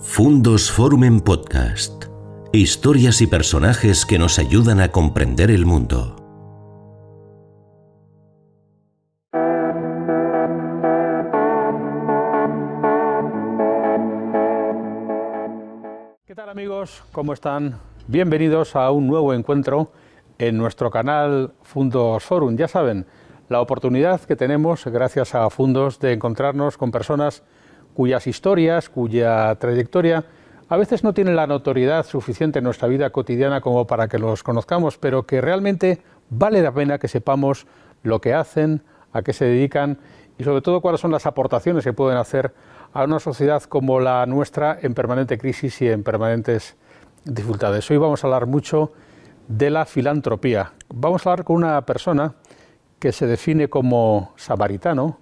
Fundos Forum en Podcast. Historias y personajes que nos ayudan a comprender el mundo. ¿Qué tal amigos? ¿Cómo están? Bienvenidos a un nuevo encuentro en nuestro canal Fundos Forum. Ya saben, la oportunidad que tenemos, gracias a Fundos, de encontrarnos con personas cuyas historias, cuya trayectoria a veces no tienen la notoriedad suficiente en nuestra vida cotidiana como para que los conozcamos, pero que realmente vale la pena que sepamos lo que hacen, a qué se dedican y sobre todo cuáles son las aportaciones que pueden hacer a una sociedad como la nuestra en permanente crisis y en permanentes dificultades. Hoy vamos a hablar mucho de la filantropía. Vamos a hablar con una persona que se define como samaritano,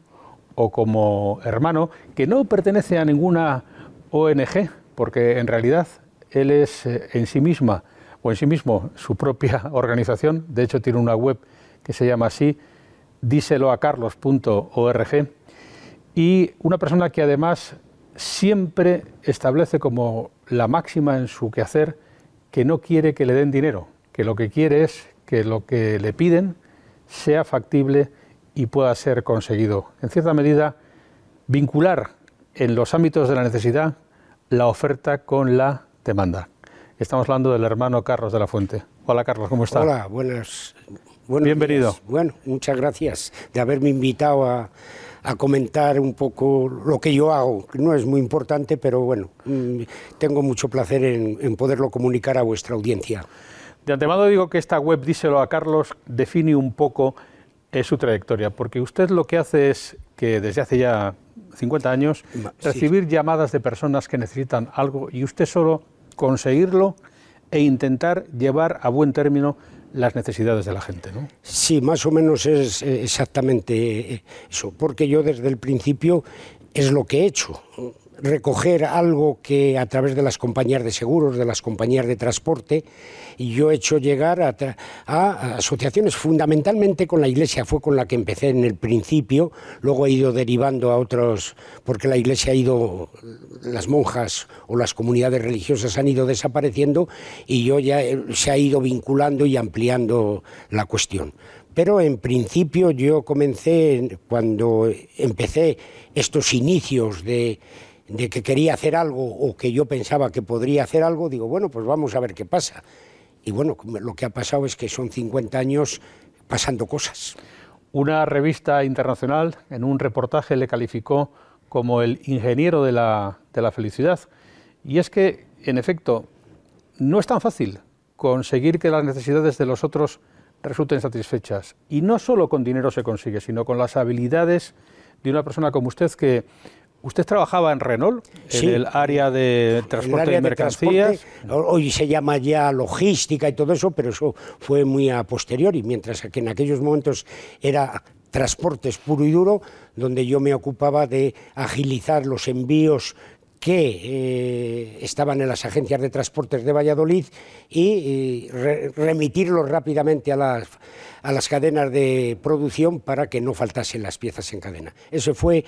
o como hermano, que no pertenece a ninguna ONG, porque en realidad él es eh, en sí misma o en sí mismo su propia organización, de hecho tiene una web que se llama así, díseloacarlos.org, y una persona que además siempre establece como la máxima en su quehacer que no quiere que le den dinero, que lo que quiere es que lo que le piden sea factible y pueda ser conseguido. En cierta medida, vincular en los ámbitos de la necesidad la oferta con la demanda. Estamos hablando del hermano Carlos de la Fuente. Hola Carlos, ¿cómo está? Hola, buenas. Bienvenido. Bueno, muchas gracias de haberme invitado a, comentar un poco lo que yo hago, no es muy importante, pero bueno, mm, tengo mucho placer en, en poderlo comunicar a vuestra audiencia. De antemano digo que esta web, díselo a Carlos, define un poco es su trayectoria, porque usted lo que hace es que desde hace ya 50 años recibir llamadas de personas que necesitan algo y usted solo conseguirlo e intentar llevar a buen término las necesidades de la gente, ¿no? Sí, más o menos es eh, exactamente eso, porque yo desde el principio es lo que he hecho recoger algo que a través de las compañías de seguros, de las compañías de transporte, yo he hecho llegar a, asociaciones fundamentalmente con la Iglesia, fue con la que empecé en el principio, luego he ido derivando a otros, porque la Iglesia ha ido, las monjas o las comunidades religiosas han ido desapareciendo y yo ya se ha ido vinculando y ampliando la cuestión. Pero en principio yo comencé, cuando empecé estos inicios de, de que quería hacer algo o que yo pensaba que podría hacer algo, digo, bueno, pues vamos a ver qué pasa. Y bueno, lo que ha pasado es que son 50 años pasando cosas. Una revista internacional en un reportaje le calificó como el ingeniero de la, de la felicidad. Y es que, en efecto, no es tan fácil conseguir que las necesidades de los otros resulten satisfechas. Y no solo con dinero se consigue, sino con las habilidades de una persona como usted que Usted trabajaba en Renault, en el área de transporte de mercancías. hoy se llama ya logística y todo eso, pero eso fue muy a posteriori, mientras que en aquellos momentos era transportes puro y duro, donde yo me ocupaba de agilizar los envíos que eh, estaban en las agencias de transportes de Valladolid y, remitirlos rápidamente a las, a las cadenas de producción para que no faltasen las piezas en cadena. Ese fue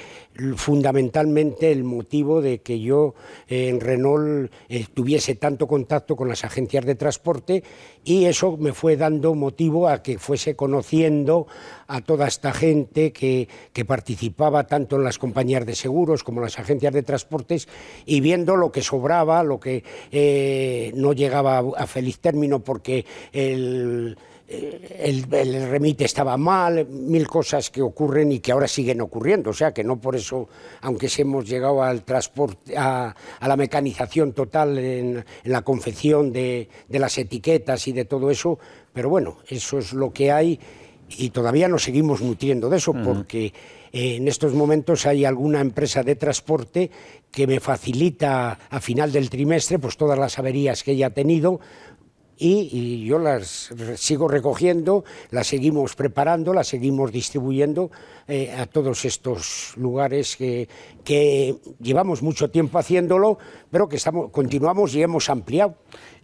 fundamentalmente el motivo de que yo eh, en Renault eh, tuviese tanto contacto con las agencias de transporte y eso me fue dando motivo a que fuese conociendo a toda esta gente que, que participaba tanto en las compañías de seguros como en las agencias de transportes y viendo lo que sobraba, lo que eh, no llegaba a feliz término porque el, el, remite estaba mal, mil cosas que ocurren y que ahora siguen ocurriendo. O sea que no por eso, aunque hemos llegado al transporte, a, la mecanización total en, la confección de, de, las etiquetas y de todo eso, pero bueno, eso es lo que hay y todavía nos seguimos nutriendo de eso porque en estos momentos hay alguna empresa de transporte que me facilita a final del trimestre pues todas las averías que ella ha tenido y, yo las sigo recogiendo, las seguimos preparando, las seguimos distribuyendo eh, a todos estos lugares que, que, llevamos mucho tiempo haciéndolo, pero que estamos, continuamos y hemos ampliado.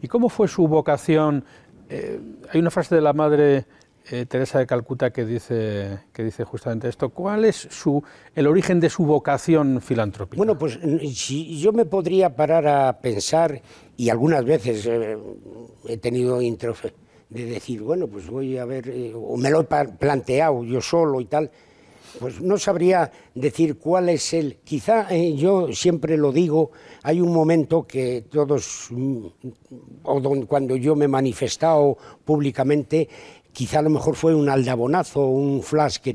¿Y cómo fue su vocación? Eh, hay una frase de la madre eh, Teresa de Calcuta que dice, que dice justamente esto. ¿Cuál es su, el origen de su vocación filantrópica? Bueno, pues si yo me podría parar a pensar, y algunas veces eh, he tenido de decir, bueno, pues voy a ver, eh, o me lo he planteado yo solo y tal, pues no sabría decir cuál es el. Quizá yo siempre lo digo, hay un momento que todos, mm, o cuando yo me he manifestado públicamente, quizá a lo mejor fue un aldabonazo, un flash que,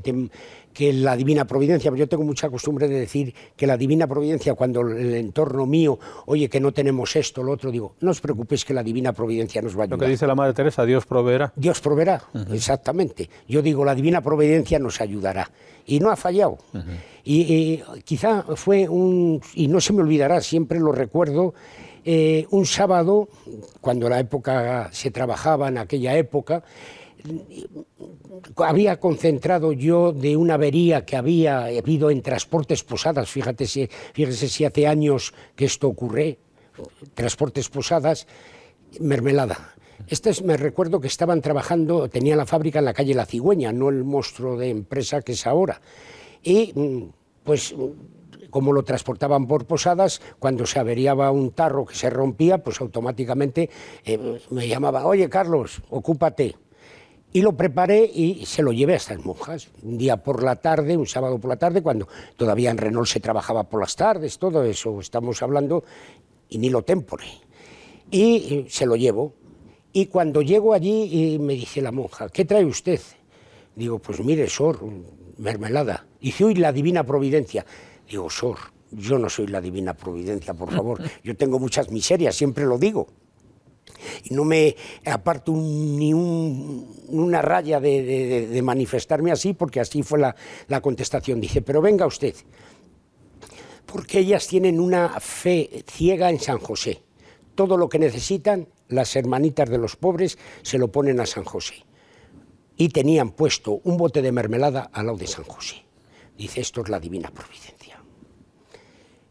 que la divina providencia, yo tengo mucha costumbre de decir que la divina providencia, cuando el entorno mío, oye, que no tenemos esto, lo otro, digo, no os preocupéis que la divina providencia nos va a ayudar. Lo que dice la Madre Teresa, Dios proveerá. Dios proveerá, exactamente. Yo digo, la divina providencia nos ayudará. Y no ha fallado. y, quizá fue un, y no se me olvidará, siempre lo recuerdo, eh, un sábado, cuando la época se trabajaba en aquella época, había concentrado yo de una avería que había habido en Transportes Posadas, fíjate si, fíjese si hace años que esto ocurre, Transportes Posadas, mermelada. Este me recuerdo que estaban trabajando, tenía la fábrica en la calle La Cigüeña, no el monstruo de empresa que es ahora. Y mm, pues como lo transportaban por posadas, cuando se averiaba un tarro que se rompía, pues automáticamente eh, me llamaba, oye Carlos, ocúpate y lo preparé y se lo llevé a estas monjas. Un día por la tarde, un sábado por la tarde, cuando todavía en Renault se trabajaba por las tardes, todo eso estamos hablando, y ni lo tempore. Y se lo llevo. Y cuando llego allí me dice la monja, ¿qué trae usted? Digo, pues mire, Sor, mermelada. Dice, uy, la divina providencia. Digo, Sor, yo no soy la divina providencia, por favor. Yo tengo muchas miserias, siempre lo digo y no me aparto ni una raya de, manifestarme así, porque así fue la, la contestación. Dice, pero venga usted, porque ellas tienen una fe ciega en San José. Todo lo que necesitan, las hermanitas de los pobres se lo ponen a San José. Y tenían puesto un bote de mermelada al lado de San José. Dice, esto es la divina providencia.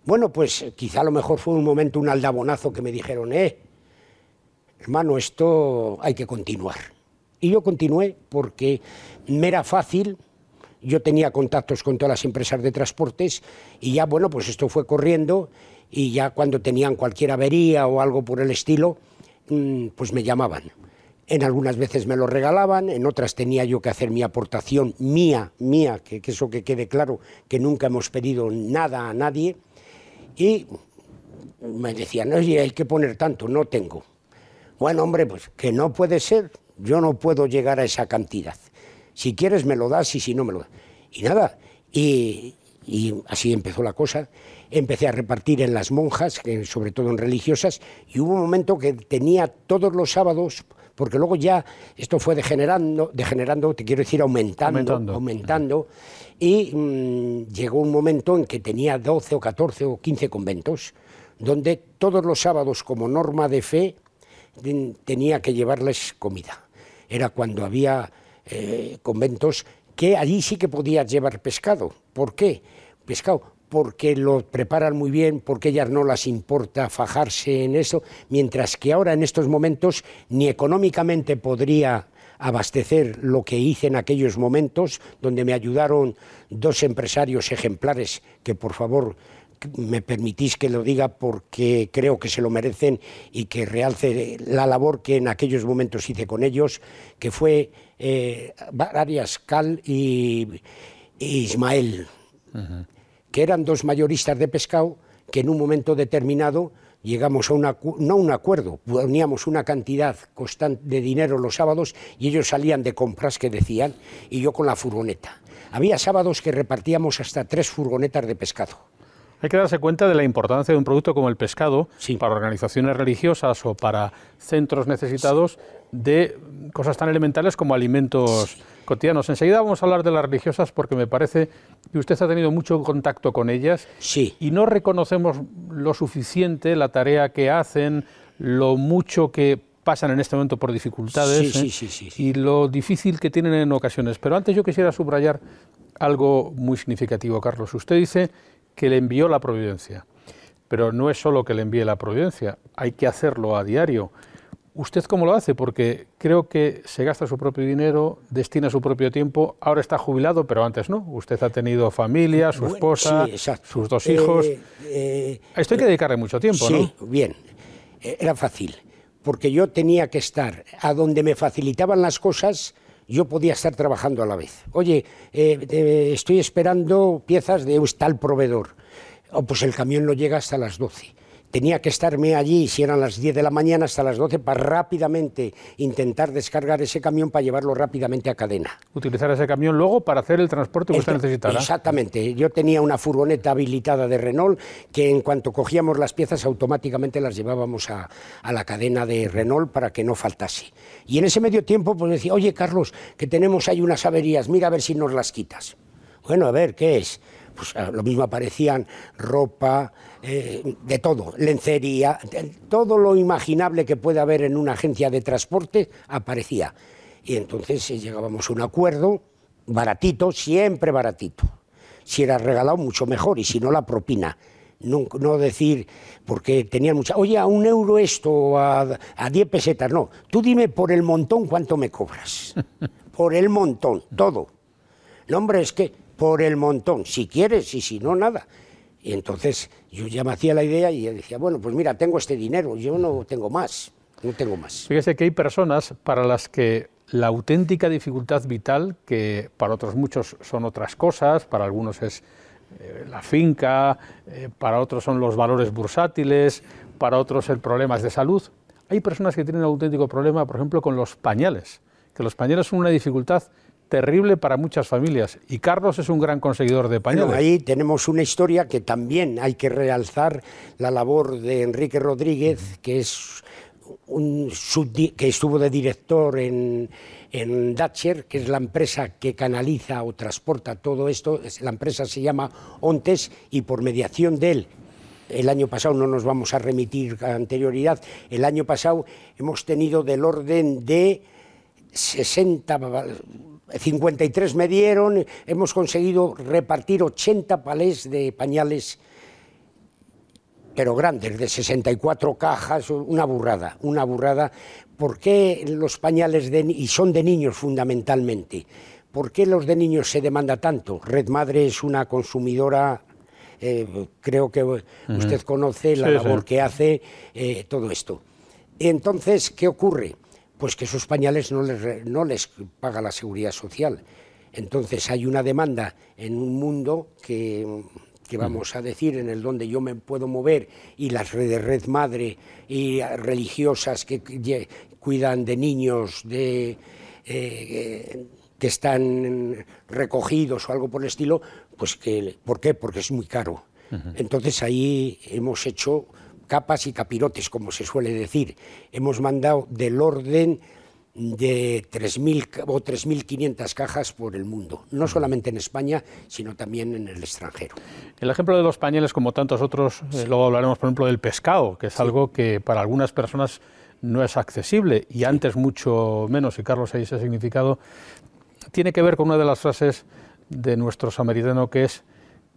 Bueno, pues quizá a lo mejor fue un momento, un aldabonazo que me dijeron, eh, hermano, esto hay que continuar. Y yo continué porque me era fácil, yo tenía contactos con todas las empresas de transportes y ya, bueno, pues esto fue corriendo y ya cuando tenían cualquier avería o algo por el estilo, mm, pues me llamaban. En algunas veces me lo regalaban, en otras tenía yo que hacer mi aportación mía, mía, que, eso que quede claro, que nunca hemos pedido nada a nadie. Y me decían, oye, hay que poner tanto, no tengo. Bueno, hombre, pues que no puede ser, yo no puedo llegar a esa cantidad. Si quieres me lo das y si no me lo das. Y nada, y, así empezó la cosa. Empecé a repartir en las monjas, sobre todo en religiosas, y hubo un momento que tenía todos los sábados, porque luego ya esto fue degenerando, degenerando te quiero decir aumentando, aumentando, y mm, llegó un momento en que tenía 12 o 14 o 15 conventos, donde todos los sábados como norma de fe tenía que llevarles comida. Era cuando había eh, conventos que allí sí que podías llevar pescado. ¿Por qué? Pescado, porque lo preparan muy bien, porque ellas no las importa fajarse en eso, mientras que ahora en estos momentos ni económicamente podría abastecer lo que hice en aquellos momentos, donde me ayudaron dos empresarios ejemplares que por favor me permitís que lo diga porque creo que se lo merecen y que realce la labor que en aquellos momentos hice con ellos, que fue eh, Arias Cal y, Ismael, que eran dos mayoristas de pescado que en un momento determinado llegamos a una, no un acuerdo, poníamos una cantidad constante de dinero los sábados y ellos salían de compras que decían y yo con la furgoneta. Había sábados que repartíamos hasta tres furgonetas de pescado. Hay que darse cuenta de la importancia de un producto como el pescado para organizaciones religiosas o para centros necesitados de cosas tan elementales como alimentos cotidianos. Enseguida vamos a hablar de las religiosas porque me parece que usted ha tenido mucho contacto con ellas y no reconocemos lo suficiente la tarea que hacen, lo mucho que pasan en este momento por dificultades ¿eh? y lo difícil que tienen en ocasiones. Pero antes yo quisiera subrayar algo muy significativo, Carlos. Usted dice que le envió la providencia. Pero no es solo que le envíe la providencia, hay que hacerlo a diario. ¿Usted cómo lo hace? Porque creo que se gasta su propio dinero, destina su propio tiempo. Ahora está jubilado, pero antes no. Usted ha tenido familia, su esposa, sus dos hijos. Eh, eh, Esto hay que dedicarle mucho tiempo, ¿no? Sí, bien. Eh, era fácil, porque yo tenía que estar a donde me facilitaban las cosas, yo podía estar trabajando a la vez. Oye, estoy esperando piezas de un tal proveedor. Oh, pues el camión no llega hasta las 12 tenía que estarme allí, si eran las 10 de la mañana, hasta las 12, para rápidamente intentar descargar ese camión para llevarlo rápidamente a cadena. Utilizar ese camión luego para hacer el transporte que usted necesitara. Exactamente. Yo tenía una furgoneta habilitada de Renault que en cuanto cogíamos las piezas automáticamente las llevábamos a, a la cadena de Renault para que no faltase. Y en ese medio tiempo pues decía, oye Carlos, que tenemos ahí unas averías, mira a ver si nos las quitas. Bueno, a ver, ¿qué es? Pues lo mismo aparecían ropa, eh, de todo, lencería, todo lo imaginable que puede haber en una agencia de transporte aparecía. Y entonces eh, llegábamos a un acuerdo, baratito, siempre baratito. Si era regalado, mucho mejor, y si no, la propina. No, decir, porque tenían mucha, oye, a un euro esto, a, a diez pesetas, no. Tú dime por el montón cuánto me cobras. Por el montón, todo. No, hombre, es que por el montón, si quieres y si no, nada. Y entonces yo ya me hacía la idea y decía, bueno, pues mira, tengo este dinero, yo no tengo más, no tengo más. Fíjese que hay personas para las que la auténtica dificultad vital, que para otros muchos son otras cosas, para algunos es eh, la finca, eh, para otros son los valores bursátiles, para otros el problema es de salud. Hay personas que tienen auténtico problema, por ejemplo, con los pañales, que los pañales son una dificultad terrible para muchas familias. Y Carlos es un gran conseguidor de pañales. ahí tenemos una historia que también hay que realzar la labor de Enrique Rodríguez, que es un que estuvo de director en, en Datcher, que es la empresa que canaliza o transporta todo esto. La empresa se llama Ontes y por mediación de él el año pasado no nos vamos a remitir a anterioridad, el año pasado hemos tenido del orden de 60 53 me dieron, hemos conseguido repartir 80 palés de pañales, pero grandes, de 64 cajas, una burrada, una burrada. ¿Por qué los pañales de, y son de niños fundamentalmente? ¿Por qué los de niños se demanda tanto? Red Madre es una consumidora eh, creo que usted conoce la labor que hace eh, todo esto. Entonces, ¿qué ocurre? Pues que esos pañales no les, no les paga la seguridad social. Entonces hay una demanda en un mundo que, vamos a decir, en el donde yo me puedo mover y las redes red madre y religiosas que, cuidan de niños de, eh, que están recogidos o algo por el estilo, pues que, ¿por qué? Porque es muy caro. Entonces ahí hemos hecho capas y capirotes, como se suele decir. Hemos mandado del orden de 3.000 o 3.500 cajas por el mundo, no solamente en España, sino también en el extranjero. El ejemplo de los pañales, como tantos otros, eh, luego hablaremos, por ejemplo, del pescado, que es algo que para algunas personas no es accesible y antes mucho menos, y Carlos ahí ese significado, tiene que ver con una de las frases de nuestro samaritano que es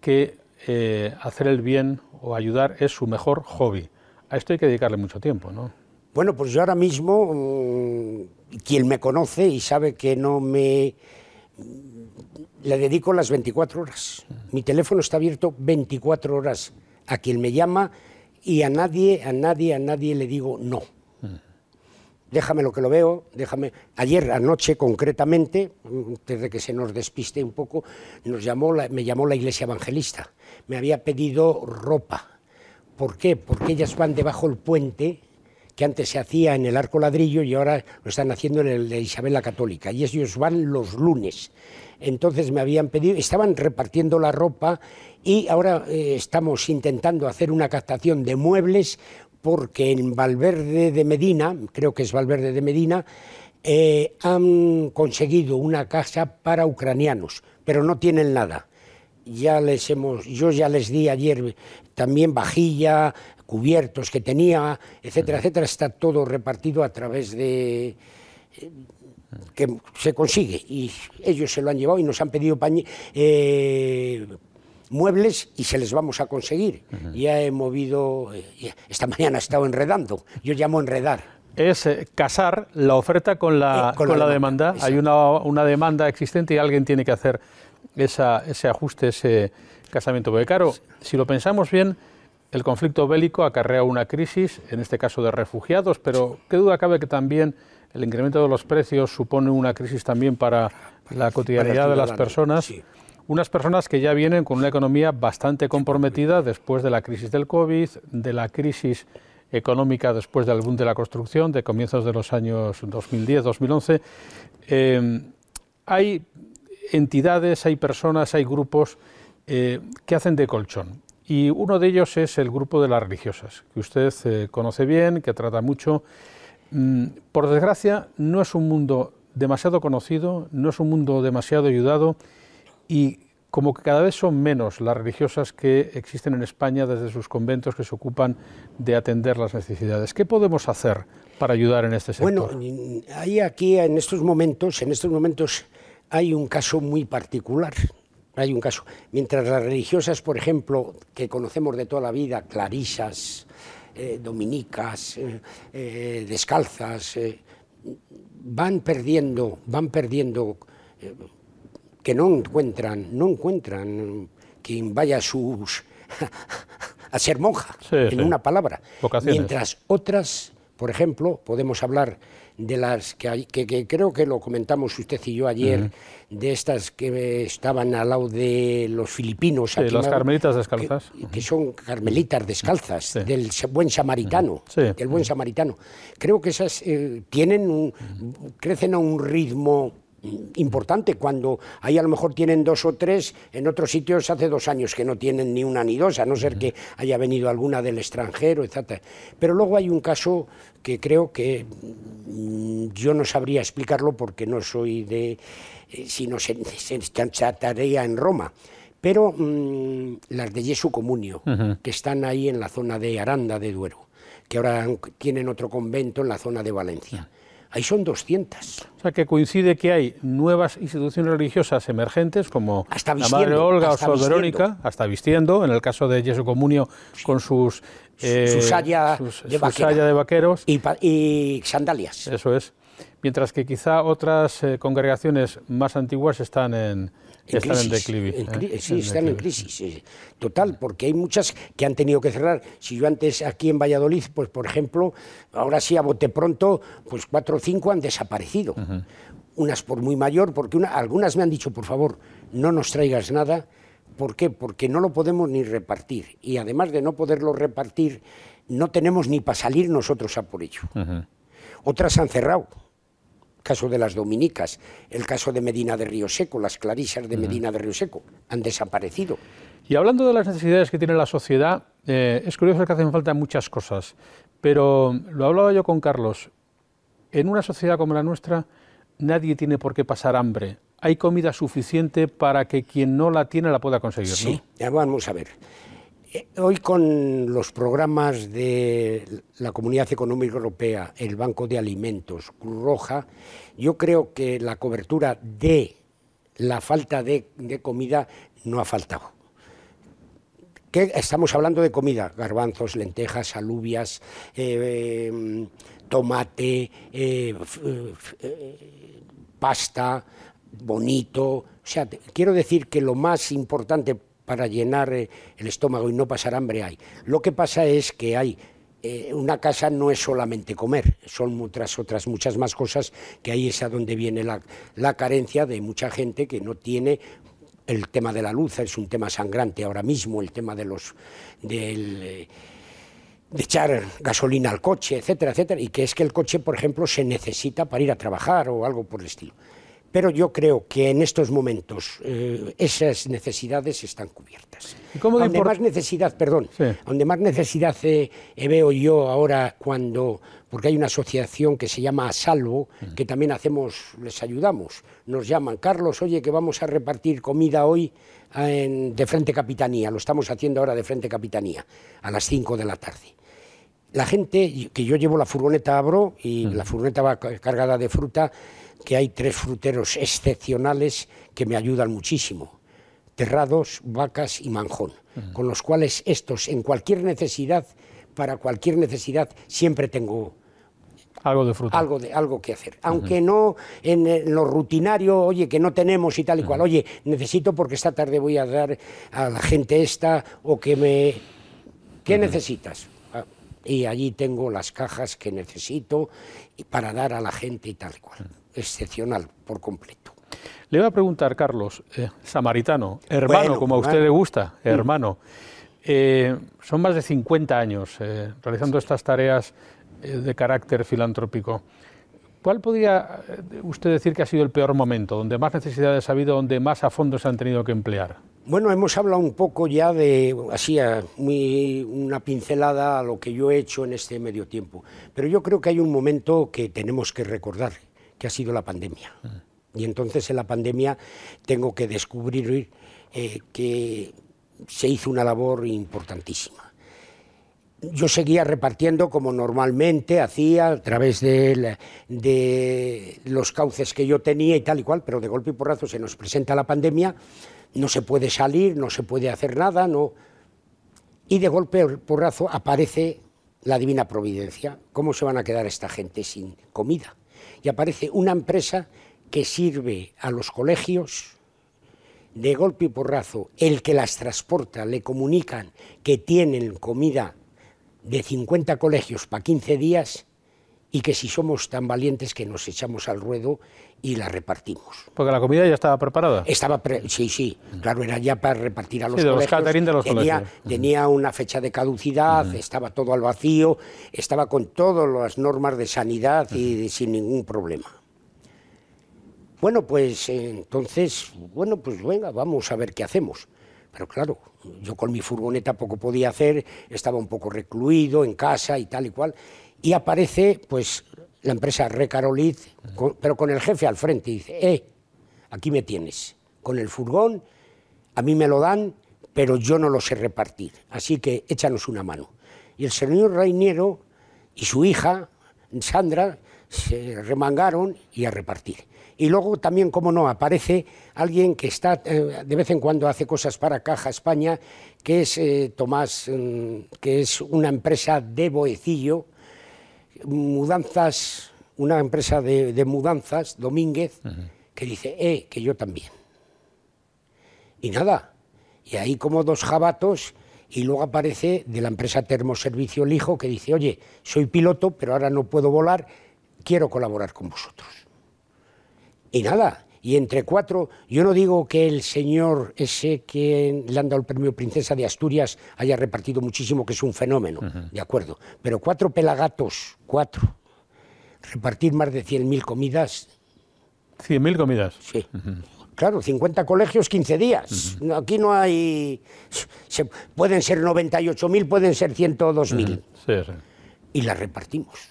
que eh, hacer el bien o ayudar es su mejor hobby. A esto hay que dedicarle mucho tiempo, ¿no? Bueno, pues yo ahora mismo, mm, quien me conoce y sabe que no me... Le dedico las 24 horas. Mi teléfono está abierto 24 horas a quien me llama y a nadie, a nadie, a nadie le digo no. Déjame lo que lo veo, déjame. Ayer anoche concretamente, desde que se nos despiste un poco, nos llamó me llamó la iglesia evangelista me había pedido ropa. ¿Por qué? Porque ellas van debajo del puente que antes se hacía en el arco ladrillo y ahora lo están haciendo en el de Isabel la Católica. Y ellos van los lunes. Entonces me habían pedido, estaban repartiendo la ropa y ahora eh, estamos intentando hacer una captación de muebles porque en Valverde de Medina, creo que es Valverde de Medina, eh, han conseguido una casa para ucranianos, pero no tienen nada. Ya les hemos, yo ya les di ayer también vajilla, cubiertos que tenía, etcétera, etcétera, está todo repartido a través de que se consigue. Y ellos se lo han llevado y nos han pedido eh, muebles y se les vamos a conseguir. Ya he movido, eh, esta mañana he estado enredando, yo llamo enredar es eh, casar la oferta con la, con, la, demanda. Hay una, una, demanda existente y alguien tiene que hacer esa, ese ajuste, ese casamiento. Porque claro, si lo pensamos bien, el conflicto bélico acarrea una crisis, en este caso de refugiados, pero qué duda cabe que también el incremento de los precios supone una crisis también para la cotidianidad de las personas. Unas personas que ya vienen con una economía bastante comprometida después de la crisis del COVID, de la crisis económica después del boom de la construcción, de comienzos de los años 2010-2011. Eh, hay entidades, hay personas, hay grupos eh, que hacen de colchón. Y uno de ellos es el grupo de las religiosas, que usted eh, conoce bien, que trata mucho. Mm, por desgracia, no es un mundo demasiado conocido, no es un mundo demasiado ayudado y como que cada vez son menos las religiosas que existen en España desde sus conventos que se ocupan de atender las necesidades. ¿Qué podemos hacer para ayudar en este sector? Bueno, hay aquí en estos momentos, en estos momentos hay un caso muy particular hay un caso. Mientras las religiosas, por ejemplo, que conocemos de toda la vida, clarisas, eh, dominicas, eh, eh, descalzas, van perdiendo, van perdiendo, que no encuentran, no encuentran quien vaya a sus a ser monja, en una palabra. Mientras otras, por ejemplo, podemos hablar de las que, que, creo que lo comentamos usted y yo ayer, de estas que estaban al lado de los filipinos. Sí, las carmelitas descalzas. Que, son carmelitas descalzas, del buen samaritano, del buen samaritano. Creo que esas eh, tienen crecen a un ritmo importante cuando ahí a lo mejor tienen dos o tres, en otros sitios hace dos años que no tienen ni una ni dos, a no ser que haya venido alguna del extranjero, etc. Pero luego hay un caso que creo que mm, yo no sabría explicarlo porque no soy de, eh, si no se, se tarea en Roma, pero mm, las de Jesu Comunio, que están ahí en la zona de Aranda de Duero, que ahora tienen otro convento en la zona de Valencia. Ahí son 200. O sea, que coincide que hay nuevas instituciones religiosas emergentes, como la Madre Olga o Sor Verónica, hasta vistiendo, en el caso de Jesu Comunio, con sus... Eh, su saya, de, vaqueros. Y, sandalias. Eso es. Mientras que quizá otras eh, congregaciones más antiguas están en, están en declive. ¿eh? sí, están en crisis, total, porque hay muchas que han tenido que cerrar. Si yo antes aquí en Valladolid, pues por ejemplo, ahora sí a bote pronto, pues cuatro o cinco han desaparecido. Unas por muy mayor, porque algunas me han dicho, por favor, no nos traigas nada. ¿Por qué? Porque no lo podemos ni repartir. Y además de no poderlo repartir, no tenemos ni para salir nosotros a por ello. Otras han cerrado caso de las dominicas, el caso de Medina de Río Seco, las clarisas de Medina de Río Seco, han desaparecido. Y hablando de las necesidades que tiene la sociedad, eh, es curioso que hacen falta muchas cosas, pero lo hablaba yo con Carlos, en una sociedad como la nuestra nadie tiene por qué pasar hambre. Hay comida suficiente para que quien no la tiene la pueda conseguir. Sí, ya vamos a ver. Eh, hoy con los programas de la Comunidad Económica Europea, el Banco de Alimentos, Cruz Roja, yo creo que la cobertura de la falta de, comida no ha faltado. ¿Qué? Estamos hablando de comida, garbanzos, lentejas, alubias, eh, tomate, eh, pasta, bonito. O sea, quiero decir que lo más importante para llenar eh, el estómago y no pasar hambre hay. Lo que pasa es que hay eh, una casa no es solamente comer, son muchas otras muchas más cosas que ahí es a donde viene la, carencia de mucha gente que no tiene el tema de la luz es un tema sangrante ahora mismo, el tema de los eh, de echar gasolina al coche, etcétera, etcétera, y que es que el coche, por ejemplo, se necesita para ir a trabajar o algo por el estilo. Pero yo creo que en estos momentos eh, esas necesidades están cubiertas. donde más necesidad, perdón, donde más necesidad eh, veo yo ahora cuando, porque hay una asociación que se llama Salvo, mm. que también hacemos, les ayudamos, nos llaman, Carlos, oye, que vamos a repartir comida hoy de Frente Capitanía, lo estamos haciendo ahora de Frente Capitanía, a las 5 de la tarde. La gente, que yo llevo la furgoneta abro y mm. la furgoneta va cargada de fruta, que hay tres fruteros excepcionales que me ayudan muchísimo, Terrados, Vacas y Manjón, con los cuales estos, en cualquier necesidad, para cualquier necesidad, siempre tengo Algo de fruta. Algo, de, algo que hacer. Aunque no en, lo rutinario, oye, que no tenemos y tal y cual. Oye, necesito porque esta tarde voy a dar a la gente esta o que me... ¿Qué necesitas? Ah, y allí tengo las cajas que necesito para dar a la gente y tal y cual. Excepcional, por completo. Le iba a preguntar, Carlos, eh, samaritano, hermano, como a usted le gusta, mm. hermano. Eh, son más de 50 años eh, realizando estas tareas de carácter filantrópico. ¿Cuál podría usted decir que ha sido el peor momento, donde más necesidades ha habido, donde más a fondo se han tenido que emplear? Bueno, hemos hablado un poco ya de, así, muy, una pincelada a lo que yo he hecho en este medio tiempo, pero yo creo que hay un momento que tenemos que recordar, que ha sido la pandemia. Y entonces en la pandemia tengo que descubrir eh, que se hizo una labor importantísima. Yo seguía repartiendo como normalmente hacía a través de, de, los cauces que yo tenía y tal y cual, pero de golpe y porrazo se nos presenta la pandemia, no se puede salir, no se puede hacer nada, no. Y de golpe y porrazo aparece la divina providencia. ¿Cómo se van a quedar esta gente sin comida? Y aparece una empresa que sirve a los colegios, de golpe y porrazo, el que las transporta, le comunican que tienen comida de 50 colegios para 15 días y que si somos tan valientes que nos echamos al ruedo y la repartimos. Porque la comida ya estaba preparada. Estaba sí, sí, claro, era ya para repartir a los colegios. de los tenía, colegios. tenía una fecha de caducidad, estaba todo al vacío, estaba con todas las normas de sanidad y sin ningún problema. Bueno, pues entonces, bueno, pues venga, vamos a ver qué hacemos. Pero claro, yo con mi furgoneta poco podía hacer, estaba un poco recluido en casa y tal y cual. Y aparece, pues, la empresa Recarolit, pero con el jefe al frente, y dice, eh, aquí me tienes, con el furgón, a mí me lo dan, pero yo no lo sé repartir, así que échanos una mano. Y el señor Reiniero y su hija, Sandra, se remangaron y a repartir. Y luego también, como no, aparece alguien que está eh, de vez en cuando hace cosas para Caja España, que es eh, Tomás, mm, que es una empresa de Boecillo, mudanzas, una empresa de, mudanzas, Domínguez, que dice, eh, que yo también. Y nada, y ahí como dos jabatos, y luego aparece de la empresa Termoservicio El Hijo, que dice, oye, soy piloto, pero ahora no puedo volar, quiero colaborar con vosotros. Y nada, y entre cuatro, yo no digo que el señor ese que le han dado el premio Princesa de Asturias haya repartido muchísimo, que es un fenómeno, de acuerdo, pero cuatro pelagatos, cuatro, repartir más de 100.000 comidas. ¿100.000 comidas? Sí. Claro, 50 colegios, 15 días. Aquí no hay... pueden ser 98.000, pueden ser 102.000. Sí, sí. Y las repartimos.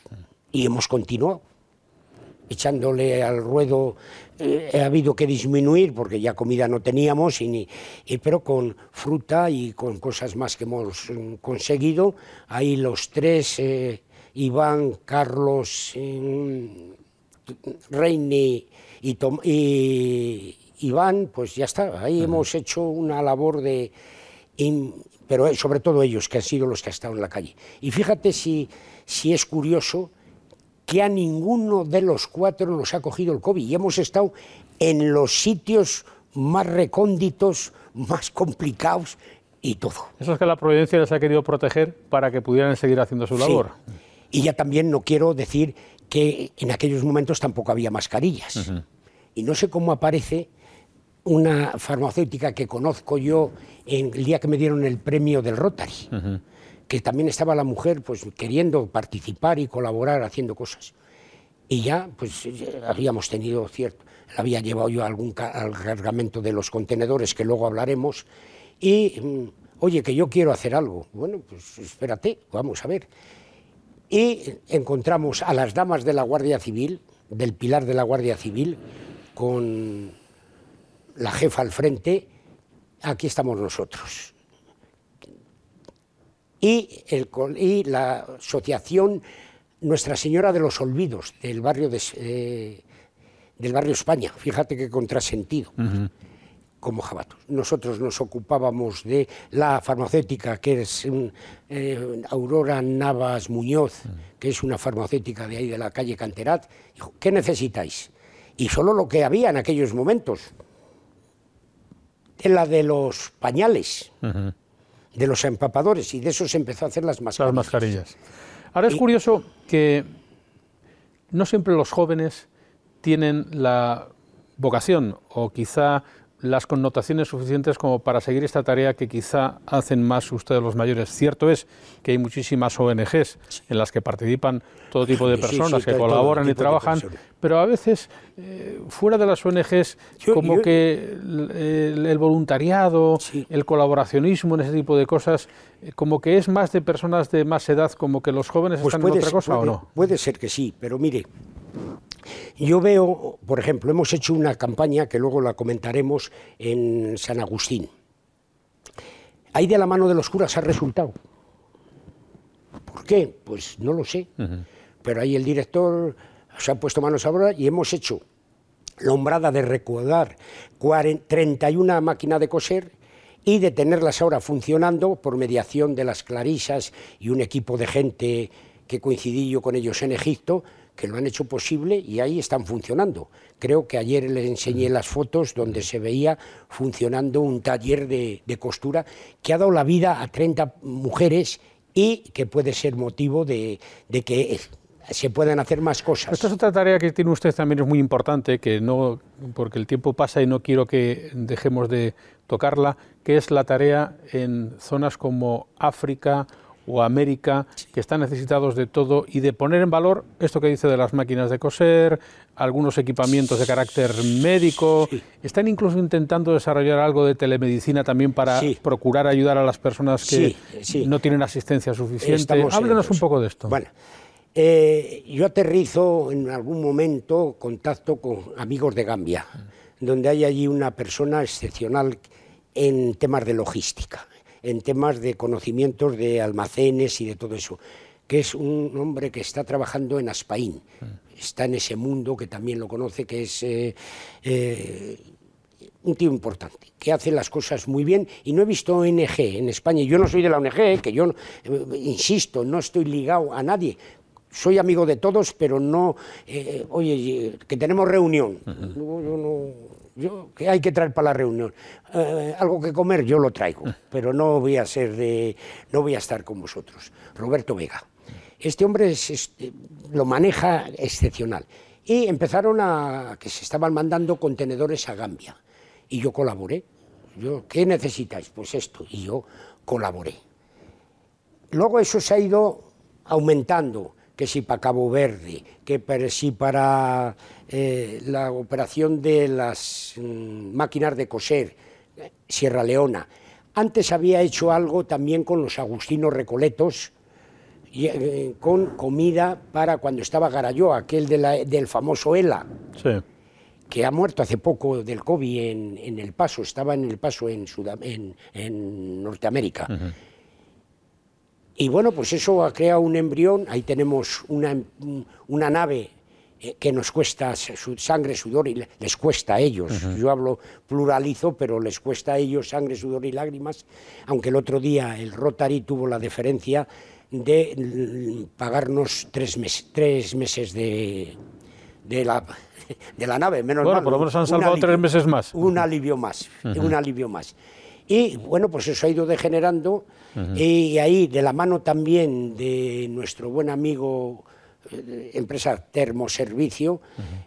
Y hemos continuado echándole al ruedo eh, ha habido que disminuir porque ya comida no teníamos, y, pero con fruta y con cosas más que hemos mm, conseguido. Ahí los tres, eh, Iván, Carlos, eh, Reini y, y, Iván, pues ya está. Ahí hemos hecho una labor de... pero sobre todo ellos, que han sido los que han estado en la calle. Y fíjate si, si es curioso que a ninguno de los cuatro nos ha cogido el COVID y hemos estado en los sitios más recónditos, más complicados y todo. Eso es que la providencia les ha querido proteger para que pudieran seguir haciendo su labor. Y ya también no quiero decir que en aquellos momentos tampoco había mascarillas. Y no sé cómo aparece una farmacéutica que conozco yo en el día que me dieron el premio del Rotary que también estaba la mujer pues queriendo participar y colaborar haciendo cosas. Y ya pues habíamos tenido cierto, había llevado yo algún al cargamento de los contenedores que luego hablaremos y mm, oye que yo quiero hacer algo. Bueno, pues espérate, vamos a ver. Y encontramos a las damas de la Guardia Civil, del pilar de la Guardia Civil, con la jefa al frente, aquí estamos nosotros y, el, y la asociación Nuestra Señora de los Olvidos del barrio, de, eh, del barrio España. Fíjate qué contrasentido. como jabatos. Nosotros nos ocupábamos de la farmacéutica, que es eh, Aurora Navas Muñoz, que es una farmacéutica de ahí de la calle Canterat. Dijo, ¿qué necesitáis? Y solo lo que había en aquellos momentos. La de los pañales, de los empapadores, y de eso se empezó a hacer las mascarillas. Las mascarillas. Ahora es curioso que no siempre los jóvenes tienen la vocación o quizá las connotaciones suficientes como para seguir esta tarea que quizá hacen más ustedes los mayores. Cierto es que hay muchísimas ONGs en las que participan todo tipo de personas que colaboran y trabajan, pero a veces eh, fuera de las ONGs como que el, voluntariado, el colaboracionismo en ese tipo de cosas, eh, como que es más de personas de más edad, como que los jóvenes pues están en otra cosa o no. Puede ser que sí, pero mire, yo veo, por ejemplo, hemos hecho una campaña que luego la comentaremos en San Agustín. Ahí de la mano de los curas ha resultado. ¿Por qué? Pues no lo sé. Pero ahí el director se ha puesto manos a obra y hemos hecho la hombrada de recaudar 31 máquinas de coser y de tenerlas ahora funcionando por mediación de las clarisas y un equipo de gente que coincidí yo con ellos en Egipto, que lo han hecho posible y ahí están funcionando. Creo que ayer les enseñé las fotos donde se veía funcionando un taller de, costura que ha dado la vida a 30 mujeres y que puede ser motivo de, que se puedan hacer más cosas. Esta es otra tarea que tiene usted también es muy importante, que no, porque el tiempo pasa y no quiero que dejemos de tocarla, que es la tarea en zonas como África o América, que están necesitados de todo y de poner en valor esto que dice de las máquinas de coser, algunos equipamientos de carácter médico. Están incluso intentando desarrollar algo de telemedicina también para procurar ayudar a las personas que no tienen asistencia suficiente. Háblenos un poco de esto. Bueno, eh, yo aterrizo en algún momento contacto con amigos de Gambia, donde hay allí una persona excepcional en temas de logística en temas de conocimientos de almacenes y de todo eso, que es un hombre que está trabajando en Aspaín, está en ese mundo que también lo conoce, que es eh, eh, un tío importante, que hace las cosas muy bien y no he visto ONG en España, yo no soy de la ONG, que yo, eh, insisto, no estoy ligado a nadie, soy amigo de todos, pero no, oye, que tenemos reunión. yo no, yo, ¿qué hay que traer para la reunión? Eh, algo que comer, yo lo traigo, pero no voy a ser de, no voy a estar con vosotros. Roberto Vega. Este hombre lo maneja excepcional. Y empezaron a que se estaban mandando contenedores a Gambia. Y yo colaboré. Yo, ¿qué necesitáis? Pues esto. Y yo colaboré. Luego eso se ha ido aumentando que si para Cabo Verde, que si para eh, la operación de las mm, máquinas de coser, Sierra Leona. Antes había hecho algo también con los agustinos recoletos, y, eh, con comida para cuando estaba Garayó, aquel del famoso ELA, que ha muerto hace poco del COVID en, El Paso, estaba en El Paso en, en, Norteamérica. Y bueno, pues eso ha creado un embrión, ahí tenemos una, una nave eh, que nos cuesta su sangre, sudor y les cuesta a ellos. Yo hablo pluralizo, pero les cuesta a ellos sangre, sudor y lágrimas, aunque el otro día el Rotary tuvo la deferencia de pagarnos tres, tres meses de, de, la, de la nave, menos bueno, por lo menos han salvado tres meses más. Un alivio más, un alivio más. Y bueno, pues eso ha ido degenerando. Y ahí de la mano también de nuestro buen amigo eh, empresa Termoservicio,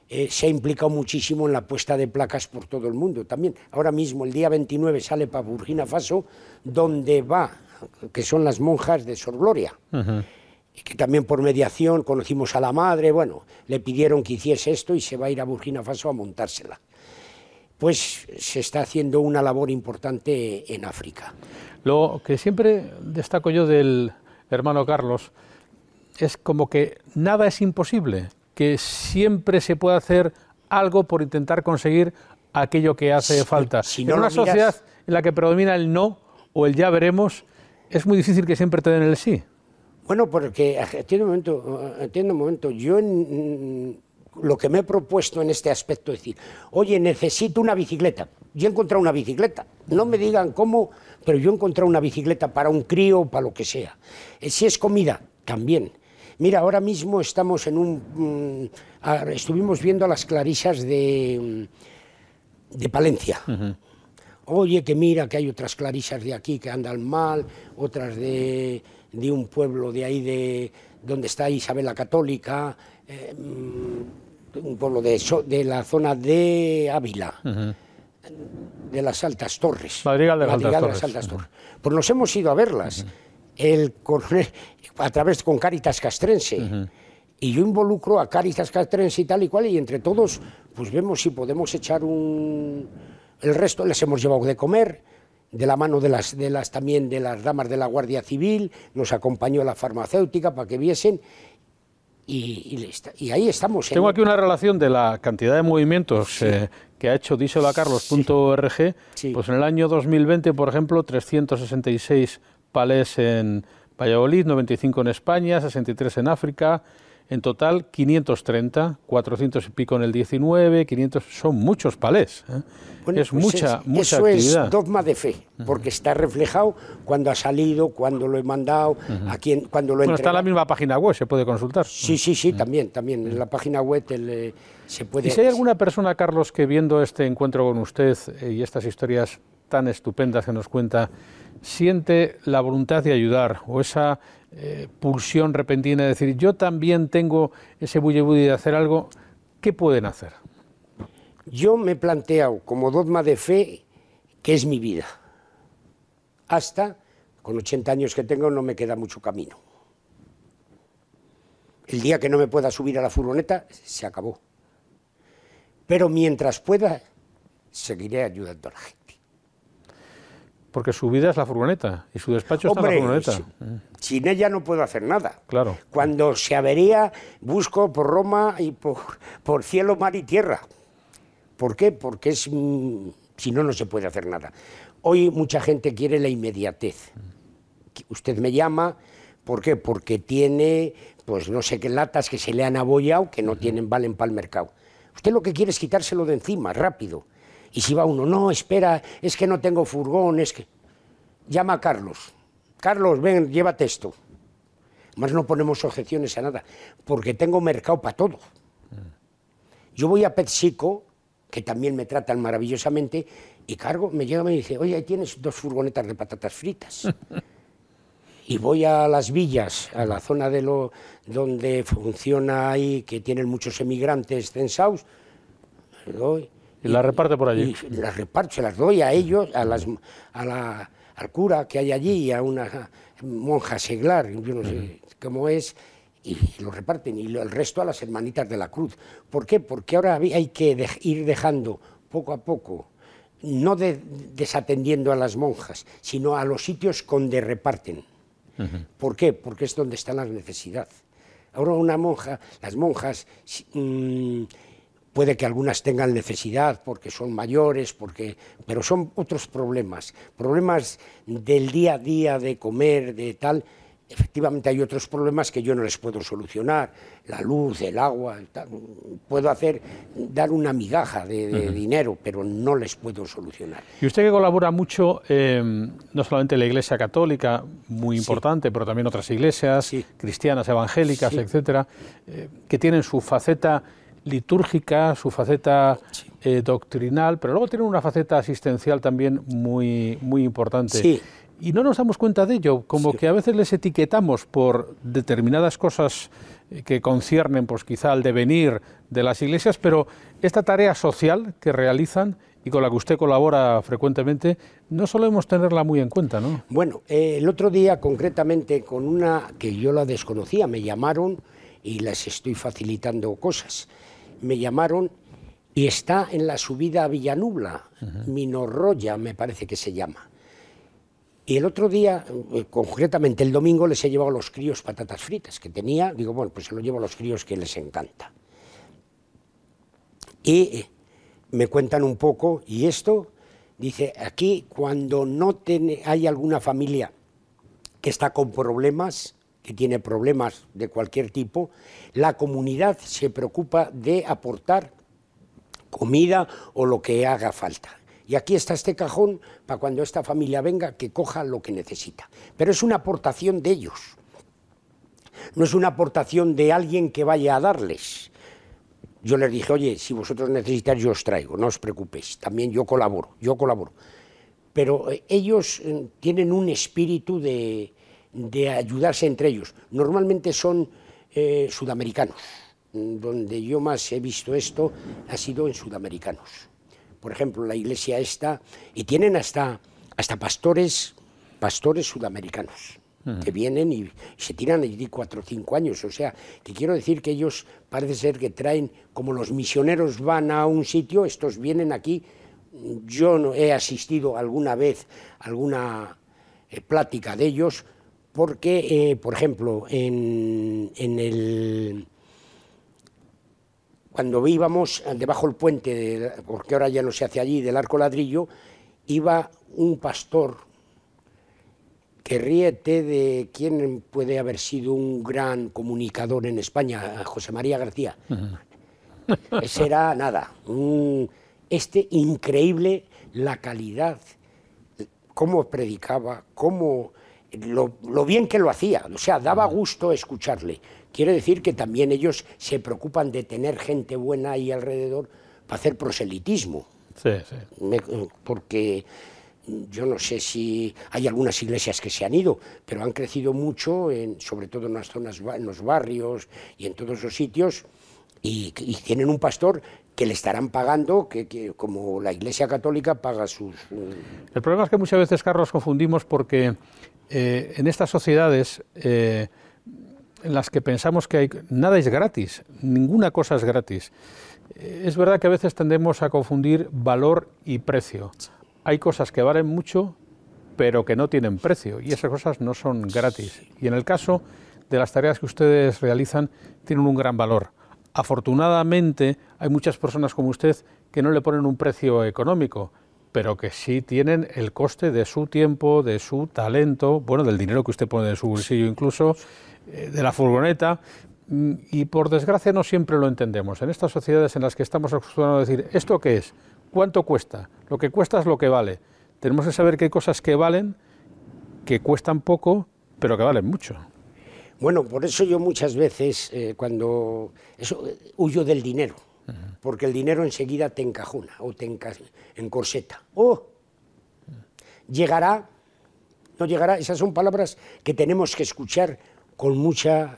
eh, se ha implicado muchísimo en la puesta de placas por todo el mundo también. Ahora mismo, el día 29, sale para Burkina Faso, donde va, que son las monjas de Sor Gloria. que también por mediación conocimos a la madre, bueno, le pidieron que hiciese esto y se va a ir a Burkina Faso a montársela pues se está haciendo una labor importante en África. Lo que siempre destaco yo del hermano Carlos es como que nada es imposible, que siempre se puede hacer algo por intentar conseguir aquello que hace falta. en una sociedad en la que predomina el no o el ya veremos, es muy difícil que siempre te den el sí. Bueno, porque entiendo un momento, entiendo un momento. Yo en, lo que me he propuesto en este aspecto es decir, oye, necesito una bicicleta. Yo he encontrado una bicicleta. No me digan cómo, pero yo he encontrado una bicicleta para un crío o para lo que sea. Eh, si es comida, también. Mira, ahora mismo estamos en un... Mm, estuvimos viendo a las clarisas de, mm, de Palencia. Oye, que mira que hay otras clarisas de aquí que andan mal, otras de, de un pueblo de ahí de donde está Isabel la Católica, eh, mm, un pueblo de, de, la zona de Ávila de las Altas Torres. Madrigal de, las, Altas Torres. Pues nos hemos ido a verlas. el, a través con Caritas Castrense. Y yo involucro a Caritas Castrense y tal y cual, y entre todos, pues vemos si podemos echar un. El resto les hemos llevado de comer, de la mano de las, de las también de las damas de la Guardia Civil, nos acompañó la farmacéutica para que viesen, y, y, ahí estamos. Tengo aquí una relación de la cantidad de movimientos eh, que ha hecho díselacarlos.org. Pues en el año 2020, por ejemplo, 366 palés en Valladolid, 95 en España, 63 en África, en total 530, 400 y pico en el 19, 500, son muchos palés. ¿eh? es pues mucha, mucha eso actividad. es dogma de fe, porque está reflejado cuando ha salido, cuando lo he mandado, a quién, cuando lo he bueno, está en la misma página web, se puede consultar. Sí, sí, sí, también, también. En la página web eh, se puede... ¿Y si hay alguna persona, Carlos, que viendo este encuentro con usted eh, y estas historias tan estupendas que nos cuenta, siente la voluntad de ayudar o esa eh, pulsión repentina de decir, yo también tengo ese bulli de hacer algo, ¿qué pueden hacer? Yo me he planteado como dogma de fe que es mi vida. Hasta, con 80 años que tengo, no me queda mucho camino. El día que no me pueda subir a la furgoneta, se acabó. Pero mientras pueda, seguiré ayudando a la gente. Porque su vida es la furgoneta y su despacho está en la furgoneta. Sin ella no puedo hacer nada. Claro. Cuando se avería, busco por Roma y por, por cielo, mar y tierra. ¿Por qué? Porque es, mm, si no, no se puede hacer nada. Hoy mucha gente quiere la inmediatez. Usted me llama, ¿por qué? Porque tiene, pues no sé qué latas que se le han abollado que no tienen valen para el mercado. Usted lo que quiere es quitárselo de encima, rápido. Y si va uno, no, espera, es que no tengo furgón, es que... Llama a Carlos. Carlos, ven, llévate esto. Más no ponemos objeciones a nada, porque tengo mercado para todo. Yo voy a PepsiCo, que también me tratan maravillosamente, y cargo, me llega y me dice, oye, ahí tienes dos furgonetas de patatas fritas. y voy a las villas, a la zona de lo donde funciona ahí, que tienen muchos emigrantes censados, doy, y, la reparte por allí. Y las reparto, se las doy a ellos, a las, a la, al cura que hay allí, y a una monja seglar, yo no sé cómo es, y lo reparten, y el resto a las hermanitas de la cruz. ¿Por qué? Porque ahora hay que ir dejando poco a poco, no desatendiendo a las monjas, sino a los sitios donde reparten. ¿Por qué? Porque es donde está la necesidad. Ahora una monja, las monjas... Mm, Puede que algunas tengan necesidad porque son mayores, porque, pero son otros problemas, problemas del día a día, de comer, de tal. Efectivamente hay otros problemas que yo no les puedo solucionar, la luz, el agua, puedo hacer, dar una migaja de, dinero, pero no les puedo solucionar. Y usted que colabora mucho, em, no solamente en la Iglesia Católica, muy importante, pero también otras iglesias, cristianas, evangélicas, etcétera, eh, que tienen su faceta litúrgica, su faceta eh, doctrinal, pero luego tiene una faceta asistencial también muy, muy importante. Y no nos damos cuenta de ello, como que a veces les etiquetamos por determinadas cosas eh, que conciernen, pues quizá al devenir de las iglesias, pero esta tarea social que realizan y con la que usted colabora frecuentemente, no solemos tenerla muy en cuenta, ¿no? Bueno, eh, el otro día concretamente con una que yo la desconocía, me llamaron y les estoy facilitando cosas me llamaron y está en la subida a Villanubla, Minorroya me parece que se llama. Y el otro día, eh, concretamente el domingo, les he llevado a los críos patatas fritas que tenía. Digo, bueno, pues se lo llevo a los críos que les encanta. Y eh, me cuentan un poco, y esto, dice, aquí cuando no hay alguna familia que está con problemas, que tiene problemas de cualquier tipo, la comunidad se preocupa de aportar comida o lo que haga falta. Y aquí está este cajón para cuando esta familia venga que coja lo que necesita. Pero es una aportación de ellos. No es una aportación de alguien que vaya a darles. Yo les dije, oye, si vosotros necesitáis, yo os traigo, no os preocupéis. También yo colaboro, yo colaboro. Pero eh, ellos eh, tienen un espíritu de, ayudarse entre ellos. Normalmente son eh, sudamericanos. Donde yo más he visto esto ha sido en sudamericanos por ejemplo, la iglesia esta, y tienen hasta, hasta pastores, pastores sudamericanos que vienen y se tiran allí cuatro o cinco años. O sea, que quiero decir que ellos parece ser que traen, como los misioneros van a un sitio, estos vienen aquí. Yo no he asistido alguna vez a alguna eh, plática de ellos, porque, eh, por ejemplo, en, en el cuando íbamos debajo del puente, porque ahora ya no se hace allí, del arco ladrillo, iba un pastor que ríete de quién puede haber sido un gran comunicador en España, José María García. Ese era nada, este increíble la calidad, cómo predicaba, cómo lo, lo, bien que lo hacía, o sea, daba gusto escucharle. Quiere decir que también ellos se preocupan de tener gente buena ahí alrededor para hacer proselitismo. Sí, sí. porque yo no sé si hay algunas iglesias que se han ido, pero han crecido mucho, en, sobre todo en las zonas, en los barrios y en todos los sitios, y, tienen un pastor que le estarán pagando, que, como la Iglesia Católica paga sus... El problema es que muchas veces, Carlos, confundimos porque eh, en estas sociedades... Eh, en las que pensamos que hay, nada es gratis, ninguna cosa es gratis. Eh, es verdad que a veces tendemos a confundir valor y precio. Hay cosas que valen mucho, pero que no tienen precio, y esas cosas no son gratis. Y en el caso de las tareas que ustedes realizan, tienen un gran valor. Afortunadamente, hay muchas personas como usted que no le ponen un precio económico, pero que sí tienen el coste de su tiempo, de su talento, bueno, del dinero que usted pone de su bolsillo incluso, eh, de la furgoneta, mm, y por desgracia no siempre lo entendemos. En estas sociedades en las que estamos acostumbrados a decir, ¿esto qué es? ¿Cuánto cuesta? Lo que cuesta es lo que vale. Tenemos que saber que hay cosas que valen, que cuestan poco, pero que valen mucho. Bueno, por eso yo muchas veces, eh, cuando eso, huyo del dinero, porque el dinero enseguida te encajona o te encorseta. ¡Oh! Llegará, no llegará, esas son palabras que tenemos que escuchar con mucha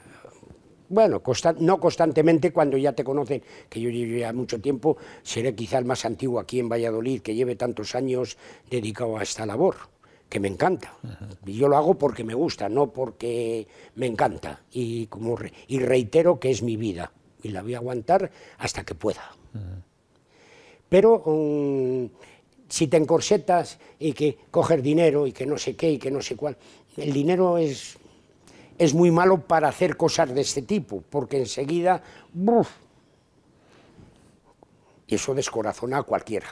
bueno, no constantemente cuando ya te conocen, que yo llevo ya mucho tiempo, seré quizá el más antiguo aquí en Valladolid, que lleve tantos años dedicado a esta labor, que me encanta. Y yo lo hago porque me gusta, no porque me encanta. Y, como y reitero que es mi vida, y la voy a aguantar hasta que pueda. Pero mm, si te encorsetas y que coger dinero y que no sé qué y que no sé cuál, el dinero es es muy malo para hacer cosas de este tipo, porque enseguida, y eso descorazona a cualquiera.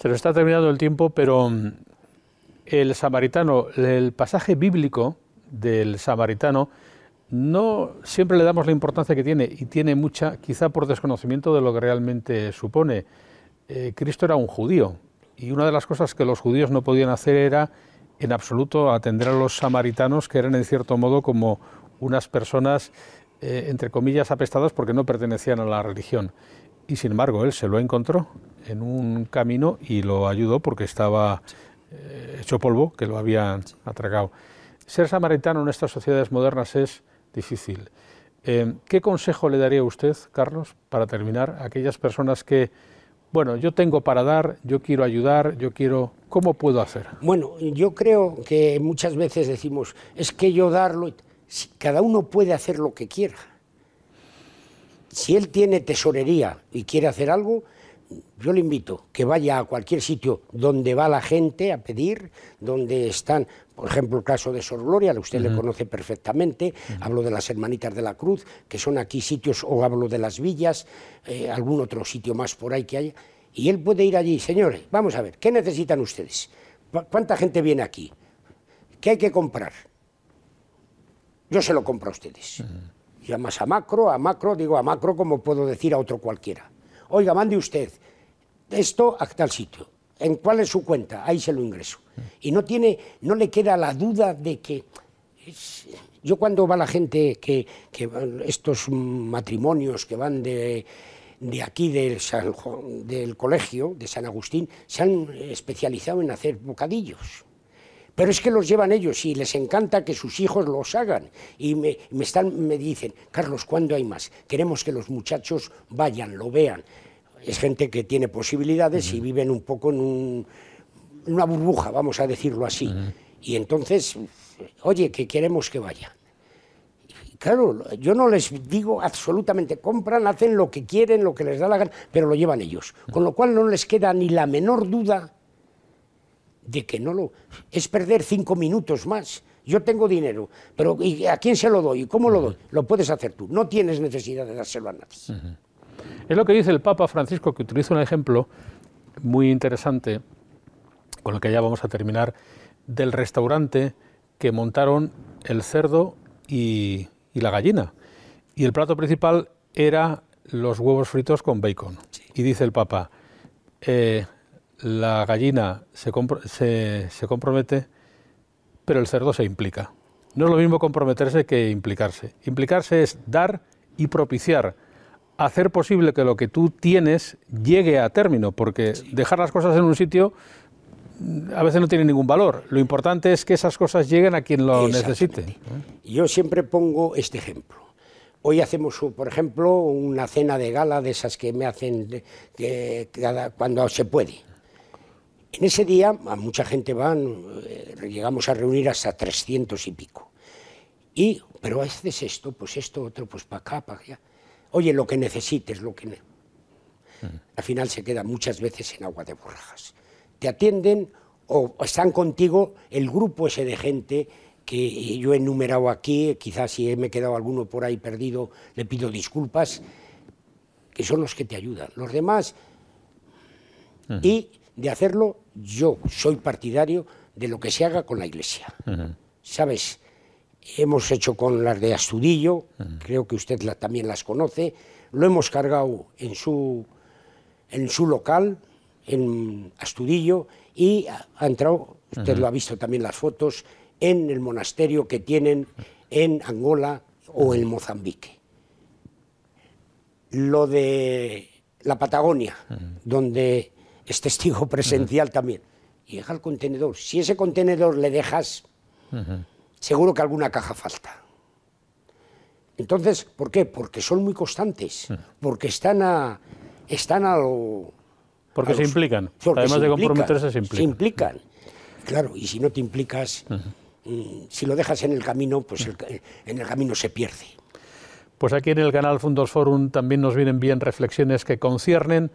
Se nos está terminando el tiempo, pero mm, el samaritano, el pasaje bíblico del samaritano, no siempre le damos la importancia que tiene, y tiene mucha, quizá por desconocimiento de lo que realmente supone. Eh, Cristo era un judío, y una de las cosas que los judíos no podían hacer era en absoluto atender a los samaritanos, que eran en cierto modo como unas personas, eh, entre comillas, apestadas porque no pertenecían a la religión. Y sin embargo, él se lo encontró en un camino y lo ayudó porque estaba eh, hecho polvo, que lo habían atragado. Ser samaritano en estas sociedades modernas es difícil. Eh, ¿Qué consejo le daría usted, Carlos, para terminar, a aquellas personas que bueno, yo tengo para dar, yo quiero ayudar, yo quiero, ¿cómo puedo hacer? Bueno, yo creo que muchas veces decimos, es que yo darlo, cada uno puede hacer lo que quiera. Si él tiene tesorería y quiere hacer algo, yo le invito que vaya a cualquier sitio donde va la gente a pedir, donde están, por ejemplo, el caso de Sor Gloria, usted le conoce perfectamente, hablo de las Hermanitas de la Cruz, que son aquí sitios, o hablo de las villas, eh, algún otro sitio más por ahí que haya, y él puede ir allí, señores, vamos a ver, ¿qué necesitan ustedes? ¿Cuánta gente viene aquí? ¿Qué hay que comprar? Yo se lo compro a ustedes. Y además a macro, a macro, digo a macro como puedo decir a otro cualquiera. Oiga, mande usted esto a tal sitio. ¿En cuál es su cuenta? Ahí se lo ingreso. Y no, tiene, no le queda la duda de que... yo cuando va la gente, que, que estos matrimonios que van de, de aquí del, del colegio de San Agustín, se han especializado en hacer bocadillos. Pero es que los llevan ellos y les encanta que sus hijos los hagan. Y me, me, están, me dicen, Carlos, ¿cuándo hay más? Queremos que los muchachos vayan, lo vean es gente que tiene posibilidades y viven un poco en, una burbuja, vamos a decirlo así. Y entonces, oye, que queremos que vayan. Claro, yo no les digo absolutamente, compran, hacen lo que quieren, lo que les da la gana, pero lo llevan ellos. Con lo cual no les queda ni la menor duda de que no lo... Es perder cinco minutos más. Yo tengo dinero, pero ¿y ¿a quién se lo doy? ¿Cómo lo doy? Lo puedes hacer tú. No tienes necesidad de dárselo a nadie. Es lo que dice el Papa Francisco, que utiliza un ejemplo muy interesante, con el que ya vamos a terminar, del restaurante que montaron el cerdo y, la gallina. Y el plato principal era los huevos fritos con bacon. Y dice el Papa, eh, la gallina se, se, compromete, pero el cerdo se implica. No es lo mismo comprometerse que implicarse. Implicarse es dar y propiciar hacer posible que lo que tú tienes llegue a término, porque dejar las cosas en un sitio mm, a veces no tiene ningún valor. Lo importante es que esas cosas lleguen a quien lo necesite. Yo siempre pongo este ejemplo. Hoy hacemos, por ejemplo, una cena de gala de esas que me hacen cuando se puede. En ese día a mucha gente van, eh, llegamos a reunir hasta 300 y pico. Y, pero haces esto, pues esto, otro, pues para acá, para allá oye, lo que necesites, lo que... Al final se queda muchas veces en agua de borrajas. Te atienden o están contigo el grupo ese de gente que yo he enumerado aquí, quizás si me he quedado alguno por ahí perdido, le pido disculpas, que son los que te ayudan. Los demás, y de hacerlo, yo soy partidario de lo que se haga con la Iglesia. ¿Sabes? hemos hecho con las de Astudillo, creo que usted también las conoce, lo hemos cargado en su, en su local, en Astudillo, y ha entrado, usted lo ha visto también las fotos, en el monasterio que tienen en Angola o en Mozambique. Lo de la Patagonia, donde es testigo presencial también, y deja el contenedor. Si ese contenedor le dejas seguro que alguna caja falta. Entonces, ¿por qué? Porque son muy constantes, porque están a, están a lo... Porque se implican, además de comprometerse se implican. Se implican, claro, y si no te implicas, mm, si lo dejas en el camino, pues en el camino se pierde. Pues aquí en el canal Fundos Forum también nos vienen bien reflexiones que conciernen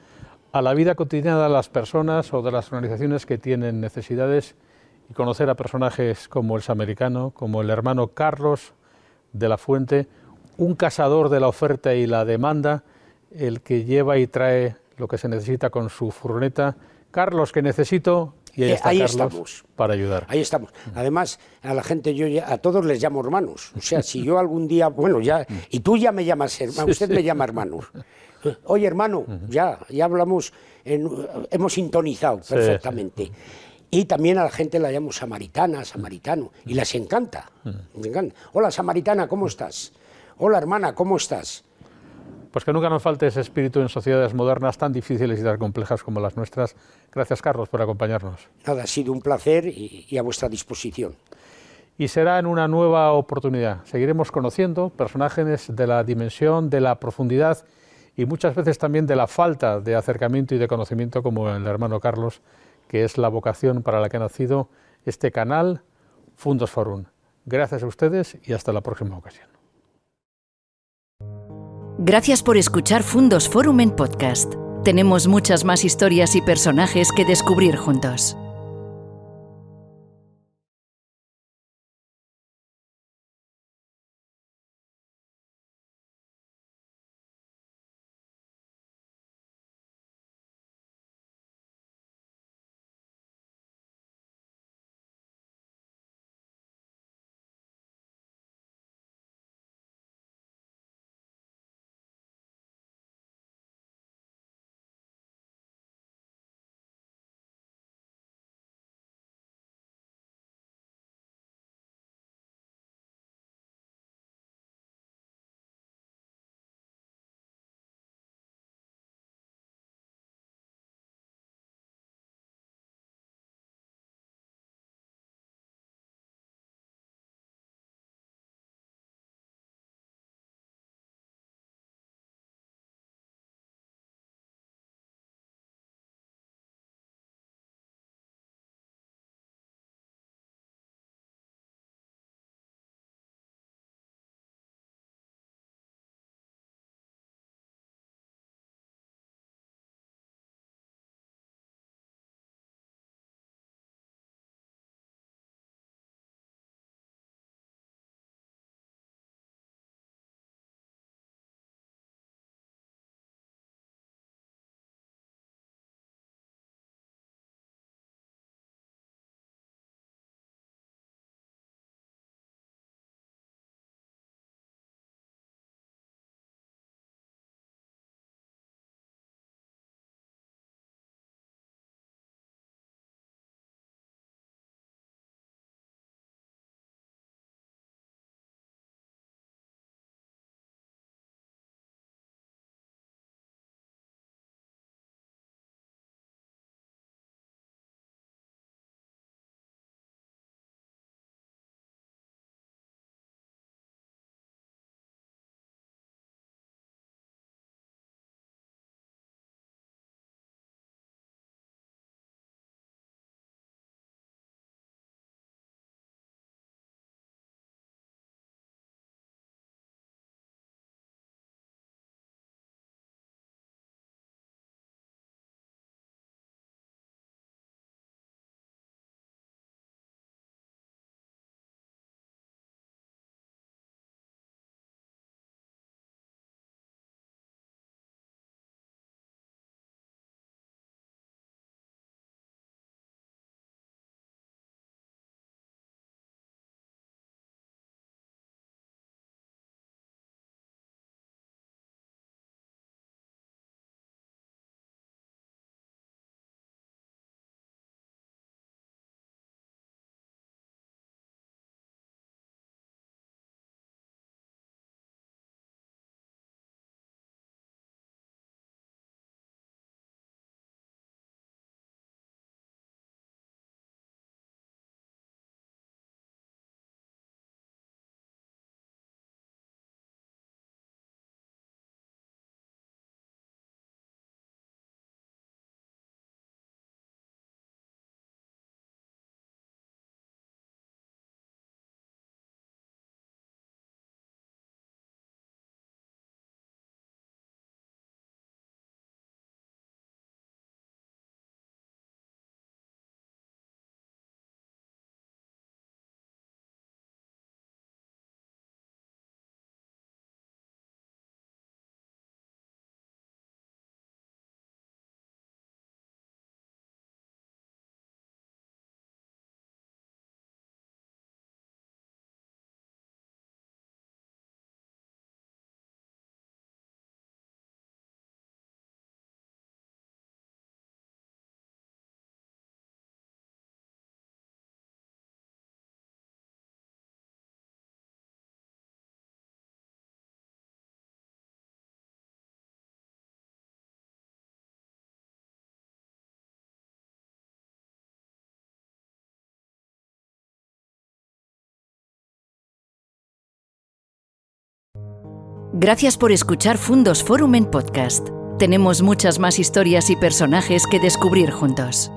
a la vida cotidiana de las personas o de las organizaciones que tienen necesidades y conocer a personajes como el americano, como el hermano Carlos de la Fuente, un cazador de la oferta y la demanda, el que lleva y trae lo que se necesita con su furgoneta. Carlos, que necesito, y ahí, eh, está Carlos estamos. para ayudar. Ahí estamos. Además, a la gente, yo a todos les llamo hermanos. O sea, si yo algún día, bueno, ya, y tú ya me llamas hermano, usted me llama hermano. Oye, hermano, ya, ya hablamos, hemos sintonizado perfectamente. Y también a la gente la llamo samaritana, samaritano, y les encanta. Me encanta. Hola, samaritana, ¿cómo estás? Hola, hermana, ¿cómo estás? Pues que nunca nos falte ese espíritu en sociedades modernas tan difíciles y tan complejas como las nuestras. Gracias, Carlos, por acompañarnos. Nada, ha sido un placer y, a vuestra disposición. Y será en una nueva oportunidad. Seguiremos conociendo personajes de la dimensión, de la profundidad y muchas veces también de la falta de acercamiento y de conocimiento como el hermano Carlos que es la vocación para la que ha nacido este canal Fundos Forum. Gracias a ustedes y hasta la próxima ocasión. Gracias por escuchar Fundos Forum en podcast. Tenemos muchas más historias y personajes que descubrir juntos. Gracias por escuchar Fundos Forum en podcast. Tenemos muchas más historias y personajes que descubrir juntos.